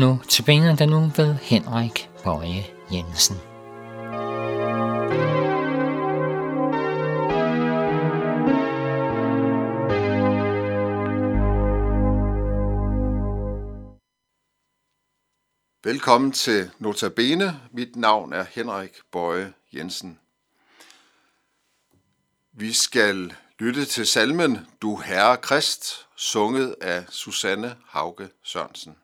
Nu tilbage der nu ved Henrik Bøje Jensen. Velkommen til Notabene. Mit navn er Henrik Bøje Jensen. Vi skal lytte til salmen Du Herre Krist, sunget af Susanne Hauge Sørensen.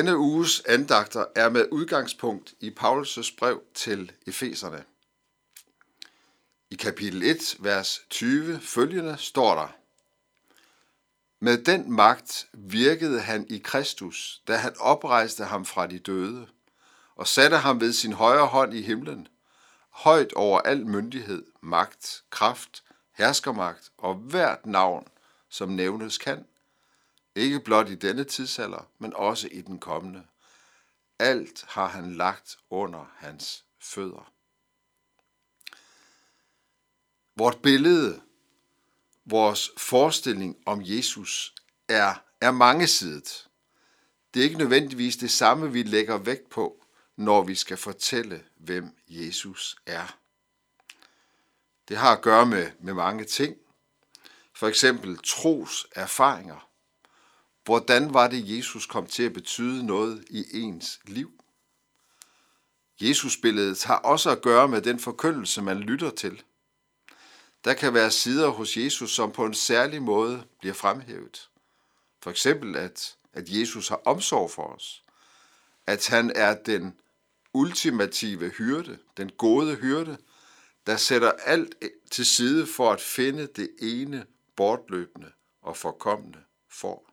Denne uges andagter er med udgangspunkt i Paulus' brev til Efeserne. I kapitel 1, vers 20 følgende står der, Med den magt virkede han i Kristus, da han oprejste ham fra de døde, og satte ham ved sin højre hånd i himlen, højt over al myndighed, magt, kraft, herskermagt og hvert navn, som nævnes kan, ikke blot i denne tidsalder, men også i den kommende. Alt har han lagt under hans fødder. Vort billede vores forestilling om Jesus er, er mangesidet. Det er ikke nødvendigvis det samme, vi lægger vægt på, når vi skal fortælle, hvem Jesus er. Det har at gøre med, med mange ting. For eksempel tros erfaringer. Hvordan var det, Jesus kom til at betyde noget i ens liv? Jesusbilledet har også at gøre med den forkyndelse, man lytter til. Der kan være sider hos Jesus, som på en særlig måde bliver fremhævet. For eksempel, at, at Jesus har omsorg for os. At han er den ultimative hyrde, den gode hyrde, der sætter alt til side for at finde det ene bortløbende og forkommende for.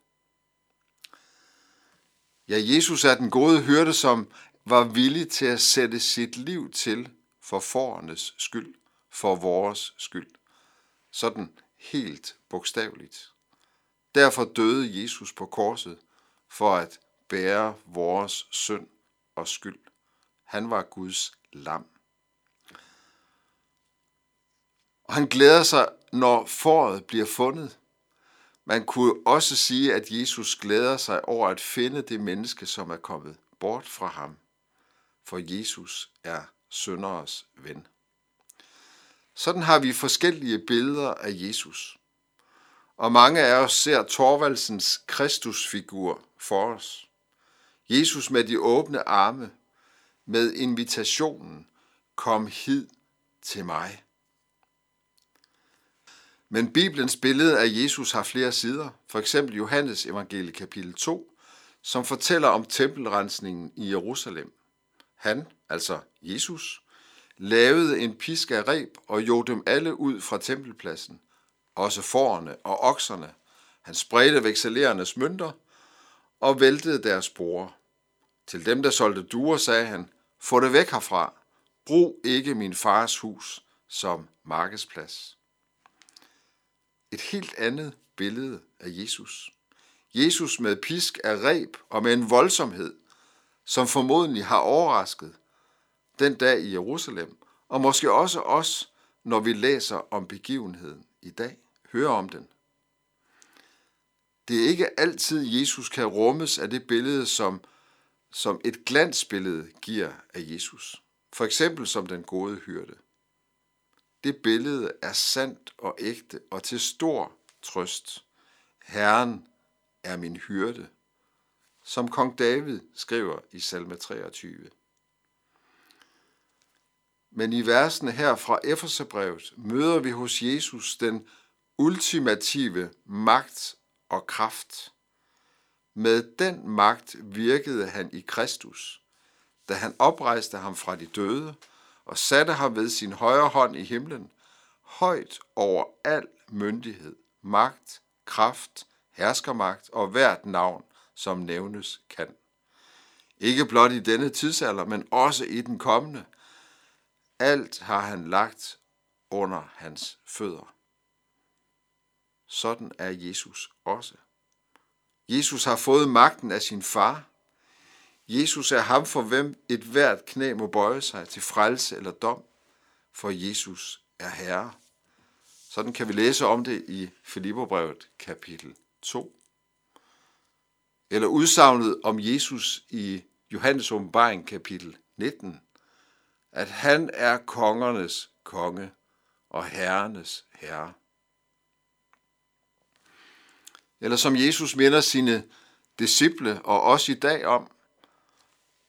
Ja, Jesus er den gode hyrde, som var villig til at sætte sit liv til for forernes skyld, for vores skyld. Sådan helt bogstaveligt. Derfor døde Jesus på korset for at bære vores synd og skyld. Han var Guds lam. Og han glæder sig, når foråret bliver fundet. Man kunne også sige, at Jesus glæder sig over at finde det menneske, som er kommet bort fra ham. For Jesus er sønderes ven. Sådan har vi forskellige billeder af Jesus. Og mange af os ser Torvaldsens Kristusfigur for os. Jesus med de åbne arme, med invitationen, kom hid til mig. Men Bibelens billede af Jesus har flere sider, for eksempel Johannes evangelie kapitel 2, som fortæller om tempelrensningen i Jerusalem. Han, altså Jesus, lavede en pisk af reb og jog dem alle ud fra tempelpladsen, også forerne og okserne. Han spredte vekselerernes mønter og væltede deres borer. Til dem, der solgte duer, sagde han, få det væk herfra. Brug ikke min fars hus som markedsplads. Et helt andet billede af Jesus. Jesus med pisk af reb og med en voldsomhed, som formodentlig har overrasket den dag i Jerusalem, og måske også os, når vi læser om begivenheden i dag, hører om den. Det er ikke altid, Jesus kan rummes af det billede, som, som et glansbillede giver af Jesus. For eksempel som den gode hyrde. Det billede er sandt og ægte og til stor trøst. Herren er min hyrde, som kong David skriver i salme 23. Men i versene her fra Efeserbrevet møder vi hos Jesus den ultimative magt og kraft. Med den magt virkede han i Kristus, da han oprejste ham fra de døde og satte ham ved sin højre hånd i himlen, højt over al myndighed, magt, kraft, herskermagt og hvert navn, som nævnes kan. Ikke blot i denne tidsalder, men også i den kommende. Alt har han lagt under hans fødder. Sådan er Jesus også. Jesus har fået magten af sin far. Jesus er ham, for hvem et hvert knæ må bøje sig til frelse eller dom, for Jesus er Herre. Sådan kan vi læse om det i Filipperbrevet kapitel 2. Eller udsagnet om Jesus i Johannes åbenbaring kapitel 19, at han er kongernes konge og herrenes herre. Eller som Jesus minder sine disciple og os i dag om,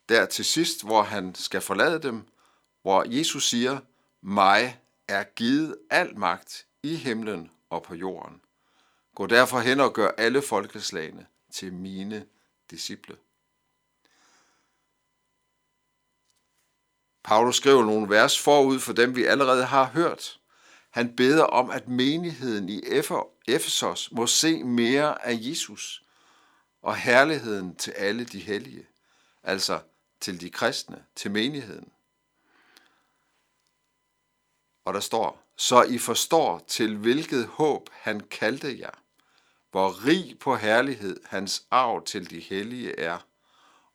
der til sidst, hvor han skal forlade dem, hvor Jesus siger, mig er givet al magt i himlen og på jorden. Gå derfor hen og gør alle folkeslagene til mine disciple. Paulus skriver nogle vers forud for dem, vi allerede har hørt. Han beder om, at menigheden i Efesos må se mere af Jesus og herligheden til alle de hellige, altså til de kristne, til menigheden. Og der står, så I forstår til hvilket håb han kaldte jer, hvor rig på herlighed hans arv til de hellige er,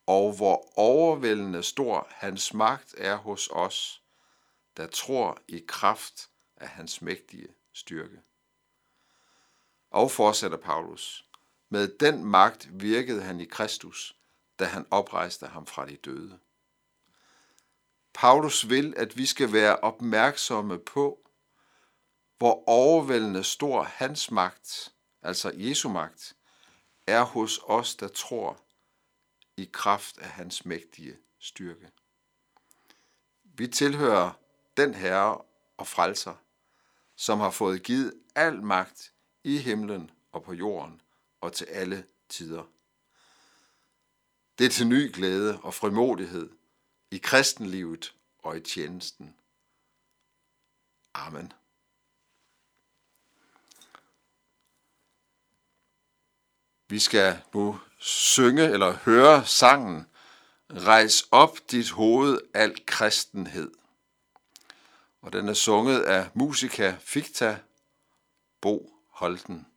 og hvor overvældende stor hans magt er hos os, der tror i kraft af hans mægtige styrke. Og fortsætter Paulus. Med den magt virkede han i Kristus, da han oprejste ham fra de døde. Paulus vil, at vi skal være opmærksomme på, hvor overvældende stor hans magt, altså Jesu magt, er hos os, der tror i kraft af hans mægtige styrke. Vi tilhører den Herre og frelser, som har fået givet al magt i himlen og på jorden og til alle tider. Det er til ny glæde og frimodighed i kristenlivet og i tjenesten. Amen. Vi skal nu synge eller høre sangen Rejs op dit hoved, al kristenhed. Og den er sunget af musika Ficta Bo Holten.